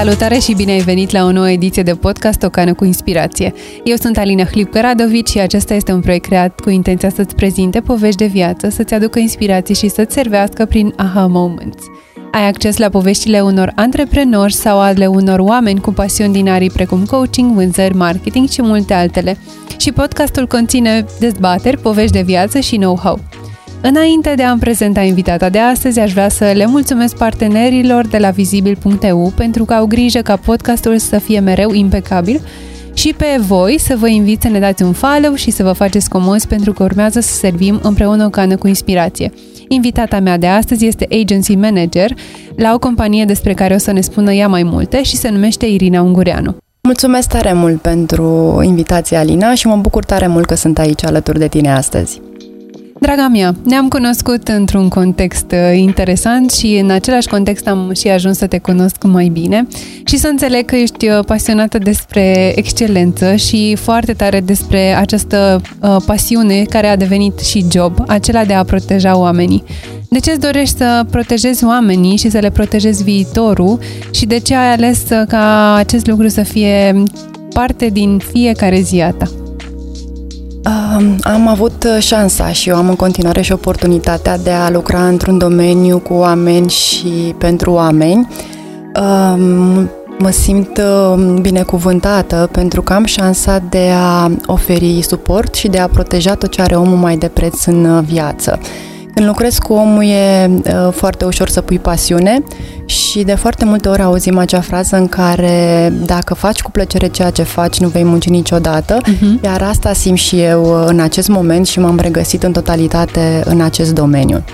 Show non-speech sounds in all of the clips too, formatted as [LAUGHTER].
Salutare și bine ai venit la o nouă ediție de podcast O cană cu inspirație. Eu sunt Alina Hlipcă-Radovici și acesta este un proiect creat cu intenția să-ți prezinte povești de viață, să-ți aducă inspirații și să-ți servească prin aha moments. Ai acces la poveștile unor antreprenori sau ale unor oameni cu pasiuni din arii precum coaching, vânzări, marketing și multe altele. Și podcastul conține dezbateri, povești de viață și know-how. Înainte de a-mi prezenta invitata de astăzi, aș vrea să le mulțumesc partenerilor de la vizibil.eu pentru că au grijă ca podcastul să fie mereu impecabil și pe voi să vă invit să ne dați un follow și să vă faceți comozi pentru că urmează să servim împreună o cană cu inspirație. Invitata mea de astăzi este agency manager la o companie despre care o să ne spună ea mai multe și se numește Irina Ungureanu. Mulțumesc tare mult pentru invitația, Alina, și mă bucur tare mult că sunt aici alături de tine astăzi. Draga mea, ne-am cunoscut într-un context uh, interesant și în același context am și ajuns să te cunosc mai bine și să înțeleg că ești uh, pasionată despre excelență și foarte tare despre această uh, pasiune care a devenit și job, acela de a proteja oamenii. De ce îți dorești să protejezi oamenii și să le protejezi viitorul și de ce ai ales ca acest lucru să fie parte din fiecare zi a ta? Am avut uh, șansa și eu am în continuare și oportunitatea de a lucra într-un domeniu cu oameni și pentru oameni. Mă simt uh, binecuvântată pentru că am șansa de a oferi suport și de a proteja tot ce are omul mai de preț în uh, viață. Când lucrez cu omul e foarte ușor să pui pasiune și de foarte multe ori auzim acea frază în care dacă faci cu plăcere ceea ce faci, nu vei munci niciodată, uh-huh. iar asta simt și eu în acest moment și m-am regăsit în totalitate în acest domeniu.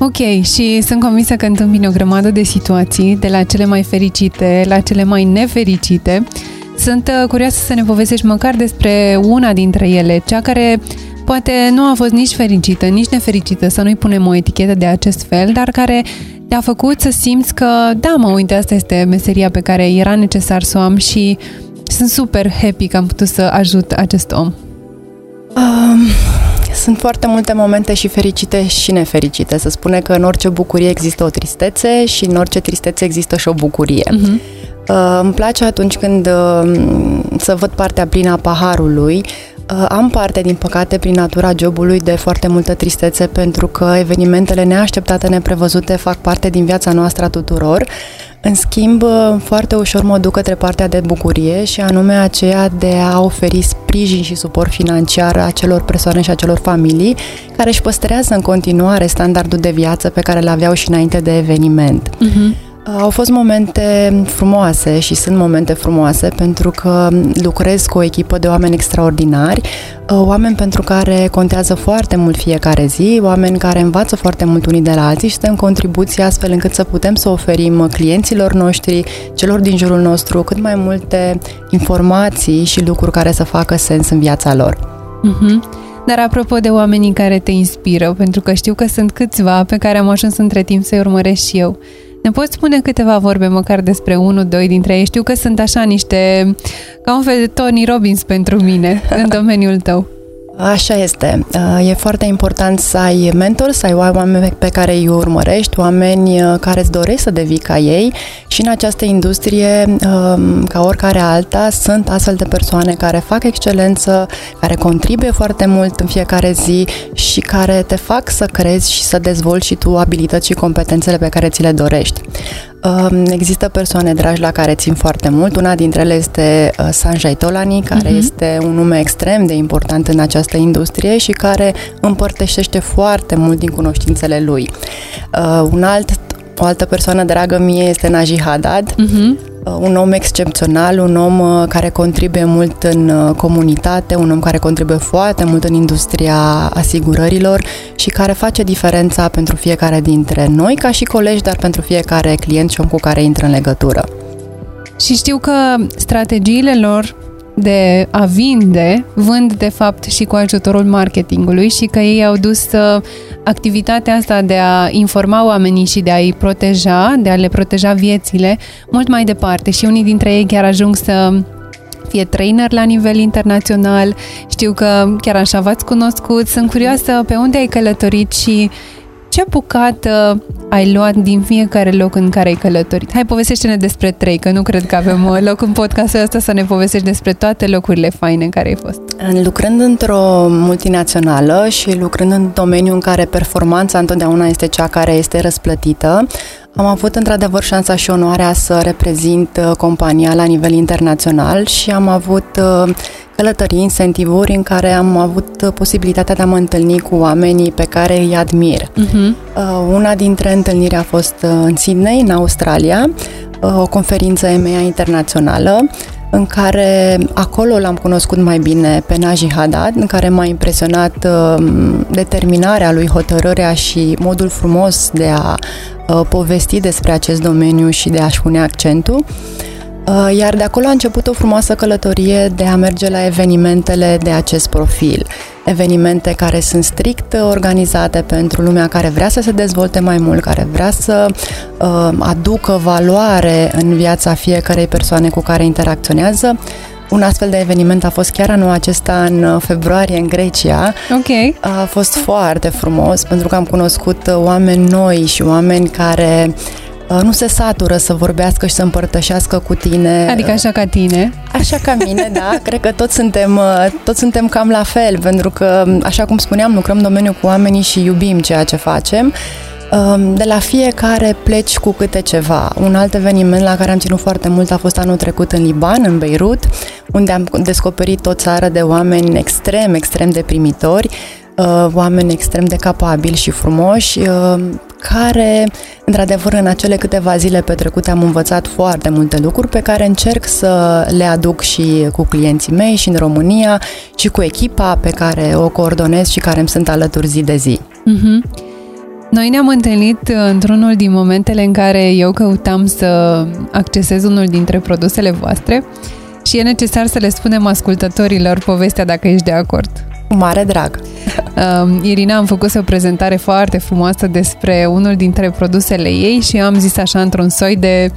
Ok, și sunt convinsă că întâmpini o grămadă de situații, de la cele mai fericite la cele mai nefericite. Sunt uh, curioasă să ne povestești măcar despre una dintre ele, cea care poate nu a fost nici fericită, nici nefericită, să nu-i punem o etichetă de acest fel, dar care te-a făcut să simți că, da, mă, uite, asta este meseria pe care era necesar să o am și sunt super happy că am putut să ajut acest om? Um, sunt foarte multe momente și fericite și nefericite. Se spune că în orice bucurie există o tristețe și în orice tristețe există și o bucurie. Uh-huh. Uh, îmi place atunci când uh, să văd partea plină a paharului, Uh, am parte, din păcate, prin natura jobului de foarte multă tristețe pentru că evenimentele neașteptate, neprevăzute fac parte din viața noastră a tuturor. În schimb, uh, foarte ușor mă duc către partea de bucurie și anume aceea de a oferi sprijin și suport financiar acelor persoane și acelor familii care își păstrează în continuare standardul de viață pe care le aveau și înainte de eveniment. Uh-huh. Au fost momente frumoase și sunt momente frumoase pentru că lucrez cu o echipă de oameni extraordinari, oameni pentru care contează foarte mult fiecare zi, oameni care învață foarte mult unii de la alții și suntem contribuții astfel încât să putem să oferim clienților noștri, celor din jurul nostru, cât mai multe informații și lucruri care să facă sens în viața lor. Uh-huh. Dar apropo de oamenii care te inspiră, pentru că știu că sunt câțiva pe care am ajuns între timp să-i urmăresc și eu, ne poți spune câteva vorbe măcar despre unul, doi dintre ei? Știu că sunt așa niște, ca un fel de Tony Robbins pentru mine în [LAUGHS] domeniul tău. Așa este. Uh, e foarte important să ai mentor, să ai oameni pe care îi urmărești, oameni uh, care îți doresc să devii ca ei și în această industrie, um, ca oricare alta, sunt astfel de persoane care fac excelență, care contribuie foarte mult în fiecare zi și care te fac să crezi și să dezvolți și tu abilități și competențele pe care ți le dorești. Există persoane dragi la care țin foarte mult. Una dintre ele este uh, Sanjay Tolani, care uh-huh. este un nume extrem de important în această industrie și care împărtășește foarte mult din cunoștințele lui. Uh, un alt o altă persoană dragă mie este Naji Haddad, uh-huh. Un om excepțional, un om uh, care contribuie mult în uh, comunitate, un om care contribuie foarte mult în industria asigurărilor și care face diferența pentru fiecare dintre noi ca și colegi, dar pentru fiecare client și om cu care intră în legătură. Și știu că strategiile lor de a vinde, vând de fapt și cu ajutorul marketingului și că ei au dus uh, activitatea asta de a informa oamenii și de a-i proteja, de a le proteja viețile mult mai departe și unii dintre ei chiar ajung să fie trainer la nivel internațional. Știu că chiar așa v-ați cunoscut. Sunt curioasă pe unde ai călătorit și ce bucată ai luat din fiecare loc în care ai călătorit? Hai, povestește-ne despre trei, că nu cred că avem uh, loc în podcastul ăsta să ne povestești despre toate locurile faine în care ai fost. Lucrând într-o multinațională și lucrând în domeniul în care performanța întotdeauna este cea care este răsplătită, am avut într-adevăr șansa și onoarea să reprezint uh, compania la nivel internațional și am avut uh, călătorii, incentivuri în care am avut uh, posibilitatea de a mă întâlni cu oamenii pe care îi admir. Uh-huh. Una dintre întâlniri a fost în Sydney, în Australia, o conferință EMEA internațională în care acolo l-am cunoscut mai bine pe Naji Haddad, în care m-a impresionat uh, determinarea lui, hotărârea și modul frumos de a uh, povesti despre acest domeniu și de a-și pune accentul. Uh, iar de acolo a început o frumoasă călătorie de a merge la evenimentele de acest profil. Evenimente care sunt strict organizate pentru lumea care vrea să se dezvolte mai mult, care vrea să uh, aducă valoare în viața fiecarei persoane cu care interacționează. Un astfel de eveniment a fost chiar anul acesta în uh, februarie în Grecia. Ok. A fost foarte frumos pentru că am cunoscut uh, oameni noi și oameni care uh, Uh, nu se satură să vorbească și să împărtășească cu tine. Adică așa ca tine. Așa ca mine, da. Cred că toți suntem, uh, toți suntem cam la fel, pentru că, așa cum spuneam, lucrăm în domeniul cu oamenii și iubim ceea ce facem. Um, de la fiecare pleci cu câte ceva. Un alt eveniment la care am ținut foarte mult a fost anul trecut în Liban, în Beirut, unde am descoperit o țară de oameni extrem, extrem de primitori, uh, oameni extrem de capabili și frumoși, care, într-adevăr, în acele câteva zile petrecute am învățat foarte multe lucruri pe care încerc să le aduc și cu clienții mei și în România și cu echipa pe care o coordonez și care îmi sunt alături zi de zi. Mm-hmm. Noi ne-am întâlnit într-unul din momentele în care eu căutam să accesez unul dintre produsele voastre și e necesar să le spunem ascultătorilor povestea dacă ești de acord. Cu mare drag. Um, Irina am făcut o prezentare foarte frumoasă despre unul dintre produsele ei și am zis așa într-un soi de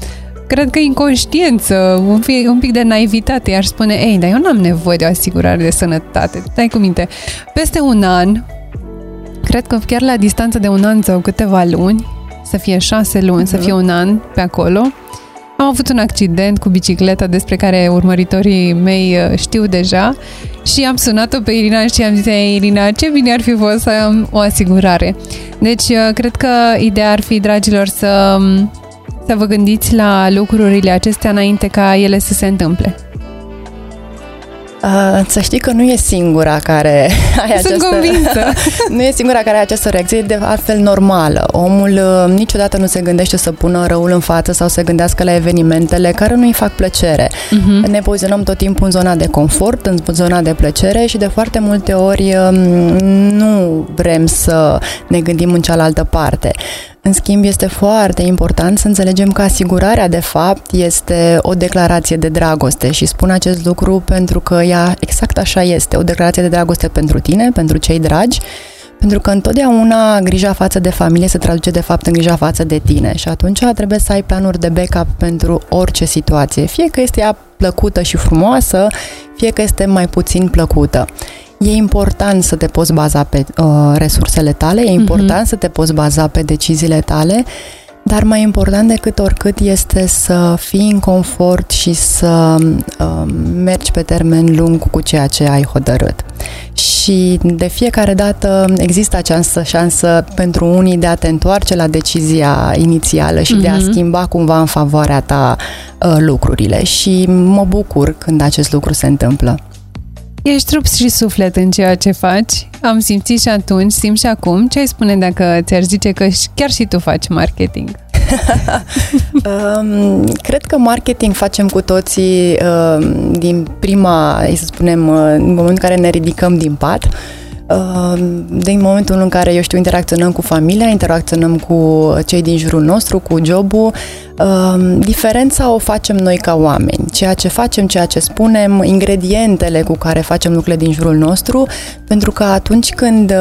cred că inconștiență, un pic, un pic de naivitate, aș spune, ei, dar eu n-am nevoie de o asigurare de sănătate. Stai cu minte, peste un an, cred că chiar la distanță de un an sau câteva luni, să fie șase luni, uh-huh. să fie un an pe acolo, am avut un accident cu bicicleta despre care urmăritorii mei uh, știu deja și am sunat-o pe Irina și am zis, Irina, ce bine ar fi fost să am o asigurare. Deci, uh, cred că ideea ar fi, dragilor, să, um, să vă gândiți la lucrurile acestea înainte ca ele să se întâmple. Uh, să știi că nu e singura care [LAUGHS] are Sunt această... convinsă. [LAUGHS] nu e singura care are această reacție, e de altfel normală. Omul uh, niciodată nu se gândește să pună răul în față sau să gândească la evenimentele care nu îi fac plăcere. Uh-huh. Ne poziționăm tot timpul în zona de confort, în zona de plăcere și de foarte multe ori um, nu vrem să ne gândim în cealaltă parte. În schimb, este foarte important să înțelegem că asigurarea, de fapt, este o declarație de dragoste și spun acest lucru pentru că ea exact așa este, o declarație de dragoste pentru tine, pentru cei dragi, pentru că întotdeauna grija față de familie se traduce de fapt în grija față de tine și atunci trebuie să ai planuri de backup pentru orice situație, fie că este ea plăcută și frumoasă, fie că este mai puțin plăcută. E important să te poți baza pe uh, resursele tale, e important uh-huh. să te poți baza pe deciziile tale, dar mai important decât oricât este să fii în confort și să uh, mergi pe termen lung cu ceea ce ai hotărât. Și de fiecare dată există această șansă pentru unii de a te întoarce la decizia inițială și uh-huh. de a mhm. schimba cumva în favoarea ta uh, lucrurile. Și mă bucur când acest lucru se întâmplă. Ești trup și suflet în ceea ce faci. Am simțit și atunci, simt și acum. Ce ai spune dacă ți-ar zice că chiar și tu faci marketing? [LAUGHS] um, cred că marketing facem cu toții um, din prima, să spunem, uh, în momentul în care ne ridicăm din pat. Um, din momentul în care, eu știu, interacționăm cu familia, interacționăm cu cei din jurul nostru, cu jobul, diferența o facem noi ca oameni. Ceea ce facem, ceea ce spunem, ingredientele cu care facem lucrurile din jurul nostru, pentru că atunci când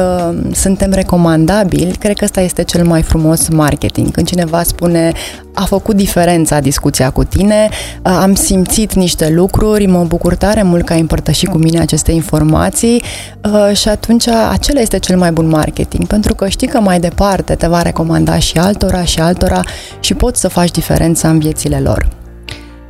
suntem recomandabili, cred că ăsta este cel mai frumos marketing. Când cineva spune a făcut diferența discuția cu tine, am simțit niște lucruri, mă bucur tare mult că ai împărtășit cu mine aceste informații și atunci atunci acela este cel mai bun marketing, pentru că știi că mai departe te va recomanda și altora și altora și poți să faci diferența în viețile lor.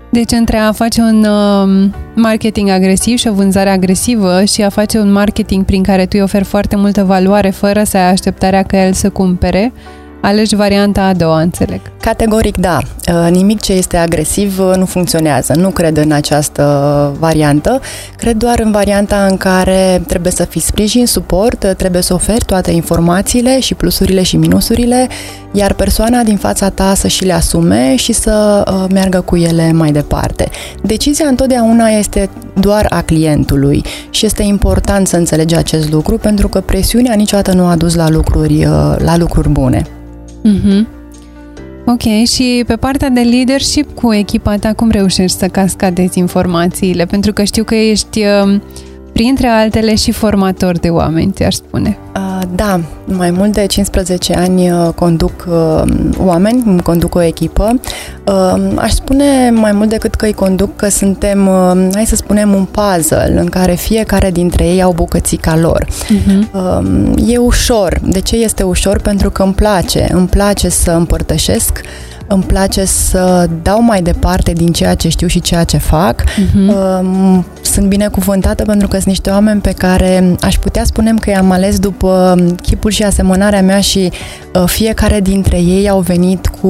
Deci între a face un uh, marketing agresiv și o vânzare agresivă și a face un marketing prin care tu îi oferi foarte multă valoare fără să ai așteptarea că el să cumpere, alegi varianta a doua, înțeleg. Categoric da. Uh, nimic ce este agresiv uh, nu funcționează. Nu cred în această variantă. Cred doar în varianta în care trebuie să fii sprijin, suport, uh, trebuie să oferi toate informațiile și plusurile și minusurile, iar persoana din fața ta să și le asume și să meargă cu ele mai departe. Decizia întotdeauna este doar a clientului și este important să înțelegi acest lucru pentru că presiunea niciodată nu a dus la lucruri, la lucruri bune. Mm-hmm. Ok, și pe partea de leadership cu echipa ta, cum reușești să cascadezi informațiile? Pentru că știu că ești uh, printre altele și formator de oameni, ți-aș spune. Da, mai mult de 15 ani uh, conduc uh, oameni, conduc o echipă. Aș spune mai mult decât că îi conduc că suntem, hai să spunem, un puzzle în care fiecare dintre ei au bucățica lor. Uh-huh. E ușor. De ce este ușor? Pentru că îmi place. Îmi place să împărtășesc îmi place să dau mai departe din ceea ce știu și ceea ce fac. Uh-huh. Sunt binecuvântată pentru că sunt niște oameni pe care aș putea spune că i-am ales după chipul și asemănarea mea și uh, fiecare dintre ei au venit cu,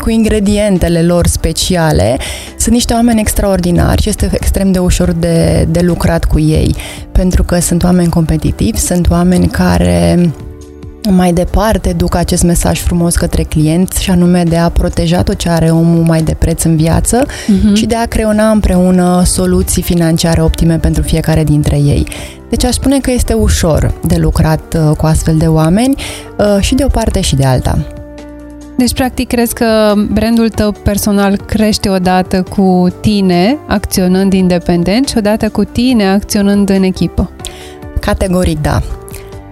cu ingredientele lor speciale. Sunt niște oameni extraordinari și este extrem de ușor de, de lucrat cu ei pentru că sunt oameni competitivi, sunt oameni care mai departe duc acest mesaj frumos către clienți și anume de a proteja tot ce are omul mai de preț în viață uh-huh. și de a creona împreună soluții financiare optime pentru fiecare dintre ei. Deci aș spune că este ușor de lucrat uh, cu astfel de oameni uh, și de o parte și de alta. Deci, practic, crezi că brandul tău personal crește odată cu tine acționând independent și odată cu tine acționând în echipă? Categoric da.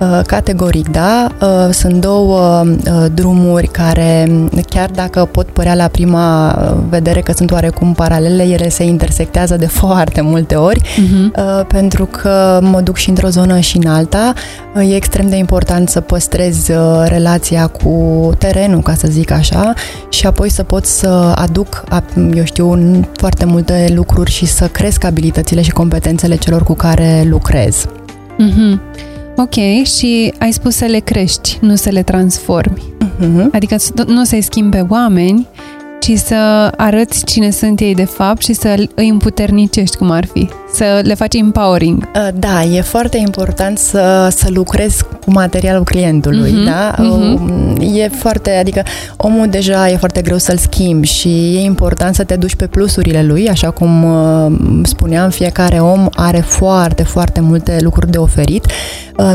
Uh, categoric, da. Uh, sunt două uh, drumuri care, chiar dacă pot părea la prima vedere că sunt oarecum paralele, ele se intersectează de [LAUGHS] foarte multe ori, uh-huh. pentru că mă duc și într-o zonă și în alta. E extrem de important să păstrezi relația cu terenul, ca să zic așa, și apoi să pot să aduc, eu știu, foarte multe lucruri și să cresc abilitățile și competențele celor cu care lucrez. Uh-huh. Ok, și ai spus să le crești, nu să le transformi. Uh-huh. Adică nu să-i schimbe oameni, ci să arăți cine sunt ei de fapt și să îi împuternicești cum ar fi, să le faci empowering. Uh, da, e foarte important să, să lucrezi cu materialul clientului, uh-huh, da? Uh-huh. E foarte, adică omul deja e foarte greu să-l schimbi și e important să te duci pe plusurile lui, așa cum uh, spuneam, fiecare om are foarte, foarte multe lucruri de oferit.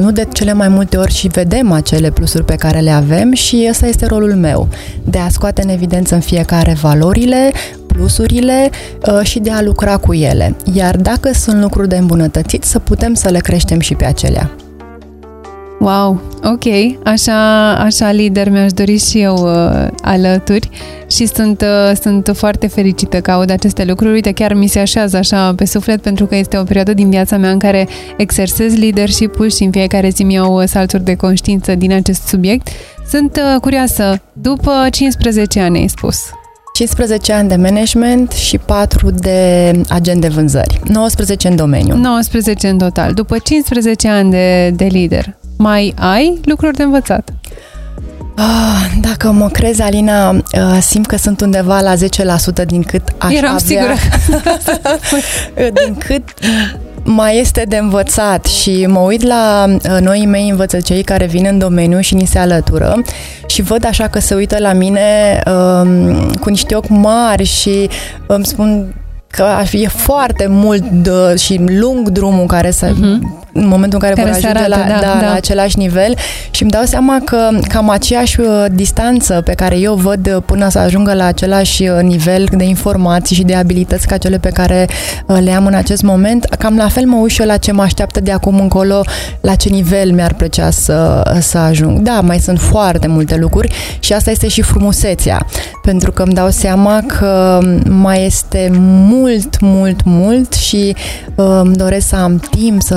Nu de cele mai multe ori și vedem acele plusuri pe care le avem și ăsta este rolul meu, de a scoate în evidență în fiecare are valorile, plusurile uh, și de a lucra cu ele. Iar dacă sunt lucruri de îmbunătățit, să putem să le creștem și pe acelea. Wow, ok, așa, așa lider mi-aș dori și eu uh, alături și sunt, uh, sunt foarte fericită că aud aceste lucruri. Uite, chiar mi se așează așa pe suflet pentru că este o perioadă din viața mea în care exersez leadership-ul și în fiecare zi mi-au salturi de conștiință din acest subiect. Sunt uh, curioasă, după 15 ani ai spus, 15 ani de management și 4 de agent de vânzări. 19 în domeniu. 19 în total. După 15 ani de, de lider, mai ai lucruri de învățat? Ah, dacă mă crezi, Alina, uh, simt că sunt undeva la 10% din cât aș Eram avea. sigură. [LAUGHS] din cât mai este de învățat și mă uit la uh, noi mei învățăcei care vin în domeniu și ni se alătură și văd așa că se uită la mine um, cu niște ochi mari și îmi spun că e foarte mult de, și lung drumul care să uh-huh în momentul în care, care vor ajunge arată, la, da, da, da. la același nivel și îmi dau seama că cam aceeași uh, distanță pe care eu văd uh, până să ajungă la același uh, nivel de informații și de abilități ca cele pe care le am în acest moment, cam la fel mă uit și eu la ce mă așteaptă de acum încolo, la ce nivel mi-ar plăcea să, să ajung. Da, mai sunt foarte multe lucruri și asta este și frumusețea, pentru că îmi dau seama că mai este mult, mult, mult și îmi doresc să am timp să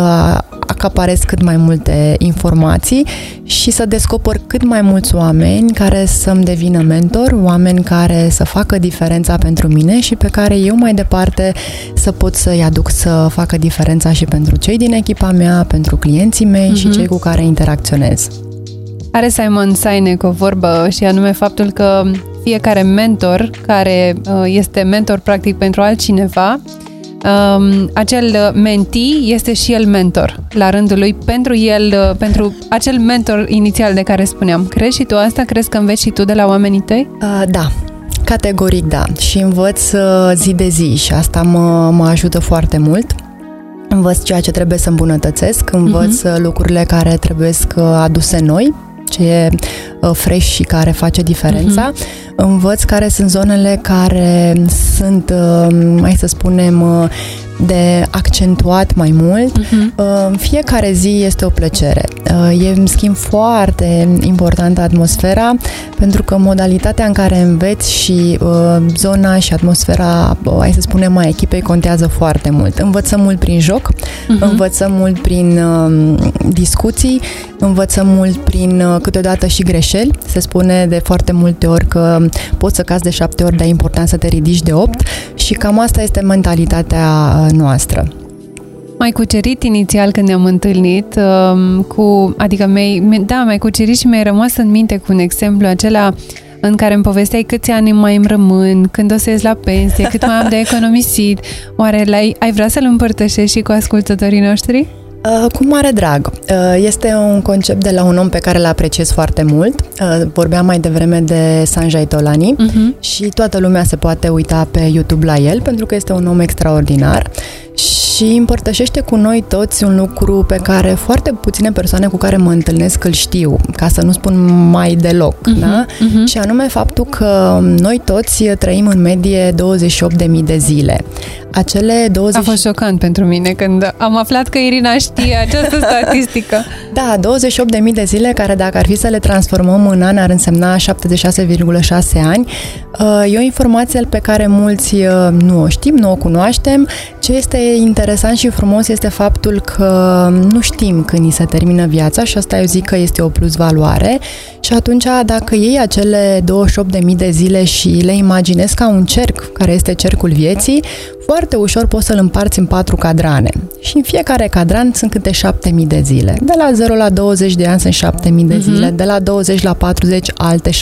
acaparez cât mai multe informații și să descoper cât mai mulți oameni care să-mi devină mentor, oameni care să facă diferența pentru mine și pe care eu mai departe să pot să-i aduc să facă diferența și pentru cei din echipa mea, pentru clienții mei uh-huh. și mhm. cei cu care interacționez. Are Simon Sinek o vorbă și anume faptul că fiecare mentor care uh, este mentor practic pentru altcineva, um, acel menti este și el mentor la rândul lui pentru el, uh, pentru acel mentor inițial de care spuneam. Crezi și tu asta? Crezi că înveți și tu de la oamenii tăi? Uh, da, Categoric da. Și învăț uh, zi de zi și asta mă, mă ajută foarte mult. Învăț ceea ce trebuie să îmbunătățesc, învăț uh-huh. lucrurile care trebuie aduse noi ce e uh, fresh și care face diferența. Uh-huh. Învăț care sunt zonele care sunt, uh, hai să spunem, uh, de accentuat mai mult. Uh-huh. Fiecare zi este o plăcere. E, în schimb, foarte importantă atmosfera, pentru că modalitatea în care înveți și zona și atmosfera, hai să spunem, a echipei contează foarte mult. Învățăm mult prin joc, uh-huh. învățăm mult prin discuții, învățăm mult prin câteodată și greșeli. Se spune de foarte multe ori că poți să cazi de șapte ori, dar e important să te ridici de opt și cam asta este mentalitatea noastră. Mai cucerit inițial când ne-am întâlnit, um, cu, adică mi da, mai cucerit și mi-ai rămas în minte cu un exemplu acela în care îmi povesteai câți ani mai îmi rămân, când o să ies la pensie, cât mai am de economisit. Oare ai ai vrea să-l împărtășești și cu ascultătorii noștri? Uh, cu mare drag. Uh, este un concept de la un om pe care îl apreciez foarte mult. Uh, vorbeam mai devreme de Sanjay Tolani uh-huh. și toată lumea se poate uita pe YouTube la el pentru că este un om extraordinar și împărtășește cu noi toți un lucru pe care foarte puține persoane cu care mă întâlnesc îl știu, ca să nu spun mai deloc, uh-huh, da? Uh-huh. Și anume faptul că noi toți trăim în medie 28.000 de zile. Acele 20... A fost șocant pentru mine când am aflat că Irina știe această [LAUGHS] statistică. da, 28.000 de zile care dacă ar fi să le transformăm în ani ar însemna 76,6 ani. Uh, e o informație pe care mulți uh, nu o știm, nu o cunoaștem. Ce este interesant și frumos este faptul că nu știm când ni se termină viața și asta eu zic că este o plus valoare și atunci dacă iei acele 28.000 de zile și le imaginezi ca un cerc, care este cercul vieții, foarte ușor poți să-l împarți în patru cadrane. Și în fiecare cadran sunt câte 7.000 de zile. De la 0 la 20 de ani sunt 7.000 de mhm. zile, uh-huh. de la 20 la 40 alte 7.000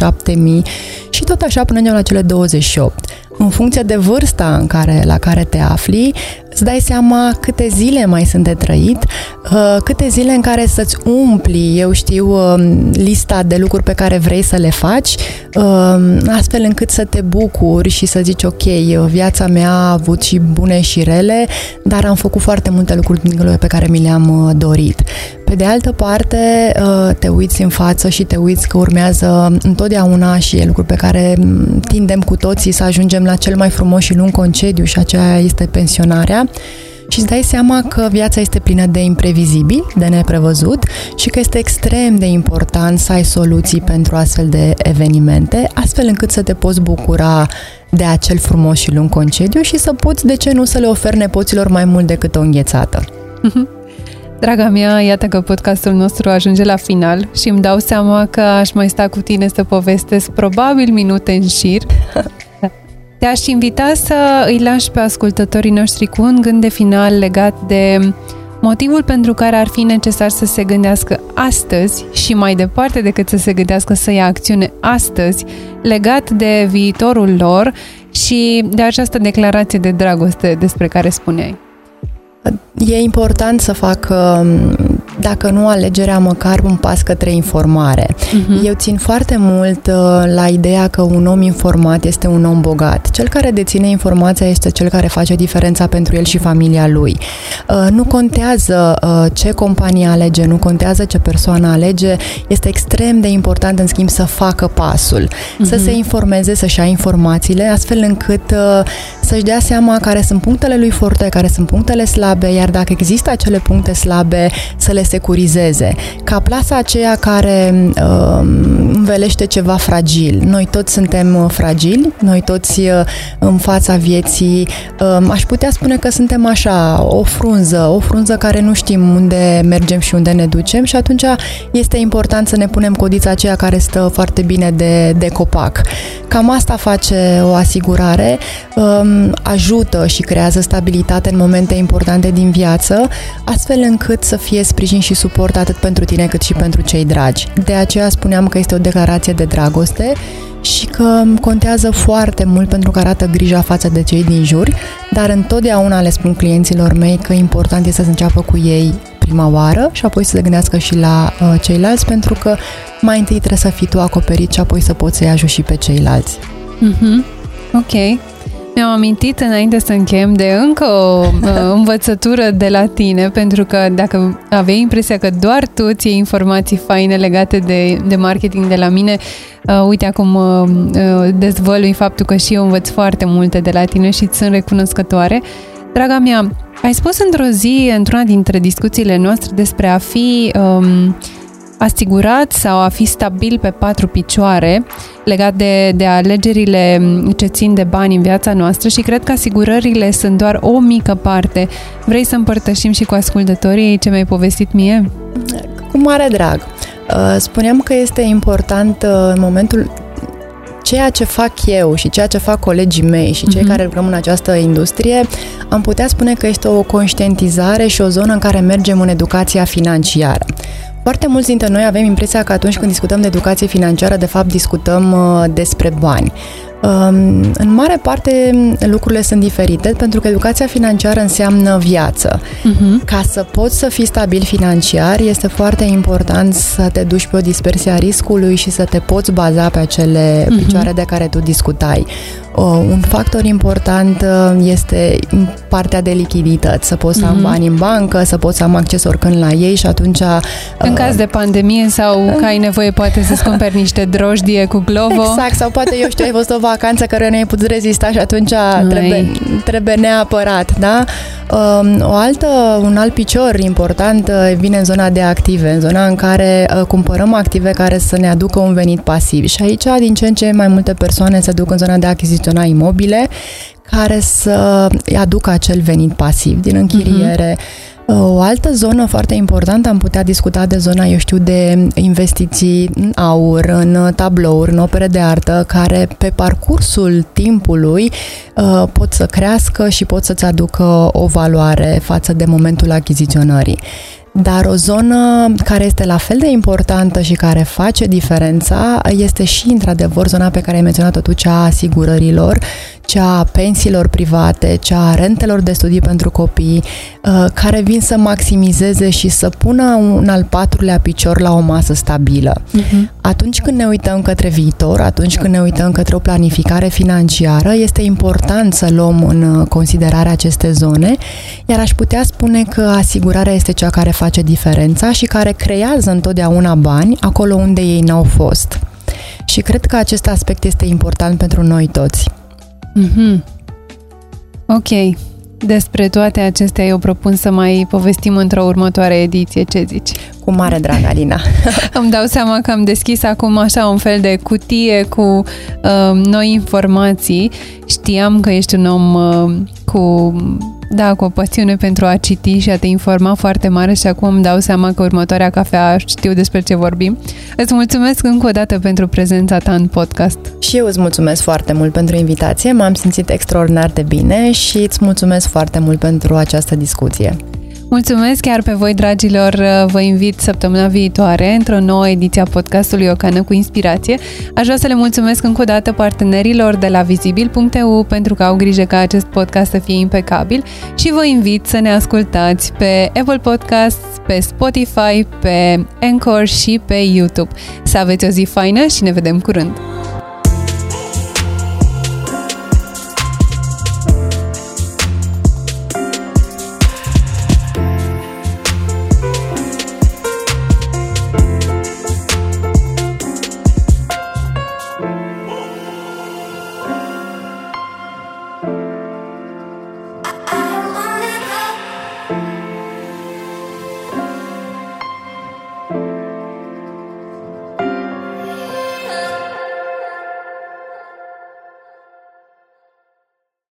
și tot așa până la cele 28 în funcție de vârsta în care, la care te afli, îți dai seama câte zile mai sunt de trăit, uh, câte zile în care să-ți umpli, eu știu, um, lista de lucruri pe care vrei să le faci, um, astfel încât să te bucuri și să zici, ok, viața mea a avut și bune și rele, dar am făcut foarte multe lucruri pe care mi le-am uh, dorit. Pe de altă parte, uh, te uiți în față și te uiți că urmează întotdeauna și e lucruri pe care mm, tindem cu toții să ajungem la cel mai frumos și lung concediu și aceea este pensionarea și îți dai seama că viața este plină de imprevizibil, de neprevăzut și că este extrem de important să ai soluții pentru astfel de evenimente, astfel încât să te poți bucura de acel frumos și lung concediu și să poți, de ce nu, să le oferi nepoților mai mult decât o înghețată. [LAUGHS] Draga mea, iată că podcastul nostru ajunge la final și îmi dau seama că aș mai sta cu tine să povestesc probabil minute în șir. [LAUGHS] Te-aș invita să îi lași pe ascultătorii noștri cu un gând de final legat de motivul pentru care ar fi necesar să se gândească astăzi și mai departe decât să se gândească să ia acțiune astăzi legat de viitorul lor și de această declarație de dragoste despre care spuneai. E important să fac, um, dacă nu alegerea, măcar un pas către informare. Uh-huh. Eu țin foarte mult uh, la ideea că un om informat este un om bogat. Cel care deține informația este cel care face diferența pentru el și familia lui. Uh, nu contează uh, ce companie alege, nu contează ce persoană alege, este extrem de important, în schimb, să facă pasul, uh-huh. să se informeze, să-și ia informațiile, astfel încât să-și dea seama care sunt punctele lui forte, care sunt punctele slabe, iar dacă există acele puncte slabe, să le securizeze, ca plasa aceea care uh, învelește ceva fragil. Noi toți suntem fragili, noi toți uh, în fața vieții, uh, aș putea spune că suntem așa, o frunză, o frunză care nu știm unde mergem și unde ne ducem și atunci este important să ne punem codița aceea care stă foarte bine de, de copac. Cam asta face o asigurare, um, ajută și creează stabilitate în momente importante din viață, astfel încât să fie sprijin și suport atât pentru tine cât și pentru cei dragi. De aceea spuneam că este o declarație de dragoste și că contează foarte mult pentru că arată grija față de cei din jur, dar întotdeauna le spun clienților mei că important este să înceapă cu ei prima oară și apoi să se gândească și la uh, ceilalți pentru că mai întâi trebuie să fii tu acoperit și apoi să poți să-i ajuți și pe ceilalți. Mm-hmm. Ok. Mi-am amintit înainte să încheiem de încă o uh, [LAUGHS] învățătură de la tine, pentru că dacă aveai impresia că doar tu ți informații faine legate de, de marketing de la mine, uh, uite acum uh, uh, dezvălui faptul că și eu învăț foarte multe de la tine și îți sunt recunoscătoare. Draga mea, ai spus într-o zi, într-una dintre discuțiile noastre, despre a fi... Um, asigurat sau a fi stabil pe patru picioare legat de, de alegerile ce țin de bani în viața noastră și cred că asigurările sunt doar o mică parte. Vrei să împărtășim și cu ascultătorii ce mi-ai povestit mie? Cu mare drag. Uh, spuneam că este important uh, în momentul ceea ce fac eu și ceea ce fac colegii mei și cei uh-huh. care lucrăm în această industrie, am putea spune că este o conștientizare și o zonă în care mergem în educația financiară. Foarte mulți dintre noi avem impresia că atunci când discutăm de educație financiară, de fapt discutăm uh, despre bani. Um, în mare parte lucrurile sunt diferite pentru că educația financiară înseamnă viață. Uh-huh. Ca să poți să fii stabil financiar, este foarte important să te duci pe o dispersie a riscului și să te poți baza pe acele uh-huh. picioare de care tu discutai. Un factor important uh, este partea de lichidități, să poți să am mhm. bani în bancă, să poți să am acces oricând la ei și atunci... În caz uh, de pandemie sau că ai nevoie poate să-ți cumperi niște drojdie cu Glovo. Exact, sau poate, eu știu, ai văzut o vacanță care nu ai putut rezista și atunci trebuie, trebuie neapărat, da? Um, o altă, un alt picior important uh, vine în zona de active, în zona în care cumpărăm active care să ne aducă un venit pasiv. Și aici, din ce în ce mai multe persoane se duc în zona de achiziție achiziționa imobile care să aducă acel venit pasiv din închiriere. Uh-huh. O altă zonă foarte importantă, am putea discuta de zona, eu știu, de investiții în aur, în tablouri, în opere de artă, care pe parcursul timpului uh, pot să crească și pot să-ți aducă o valoare față de momentul achiziționării. Dar o zonă care este la fel de importantă și care face diferența este și, într-adevăr, zona pe care ai menționat-o tu, cea a asigurărilor, cea a pensiilor private, cea a rentelor de studii pentru copii, uh, care vin să maximizeze și să pună un al patrulea picior la o masă stabilă. Uh-huh. Atunci când ne uităm către viitor, atunci când ne uităm către o planificare financiară, este important să luăm în considerare aceste zone, iar aș putea spune că asigurarea este cea care face diferența și care creează întotdeauna bani acolo unde ei n-au fost. Și cred că acest aspect este important pentru noi toți. Mm-hmm. Ok. Despre toate acestea eu propun să mai povestim într-o următoare ediție. Ce zici? Cu mare drag, Alina. [LAUGHS] Îmi dau seama că am deschis acum așa un fel de cutie cu uh, noi informații. Știam că ești un om uh, cu da, cu o pasiune pentru a citi și a te informa foarte mare și acum îmi dau seama că următoarea cafea știu despre ce vorbim. Îți mulțumesc încă o dată pentru prezența ta în podcast. Și eu îți mulțumesc foarte mult pentru invitație, m-am simțit extraordinar de bine și îți mulțumesc foarte mult pentru această discuție. Mulțumesc chiar pe voi, dragilor. Vă invit săptămâna viitoare într-o nouă ediție a podcastului O Cană cu Inspirație. Aș vrea să le mulțumesc încă o dată partenerilor de la vizibil.eu pentru că au grijă ca acest podcast să fie impecabil și vă invit să ne ascultați pe Apple Podcasts, pe Spotify, pe Anchor și pe YouTube. Să aveți o zi faină și ne vedem curând!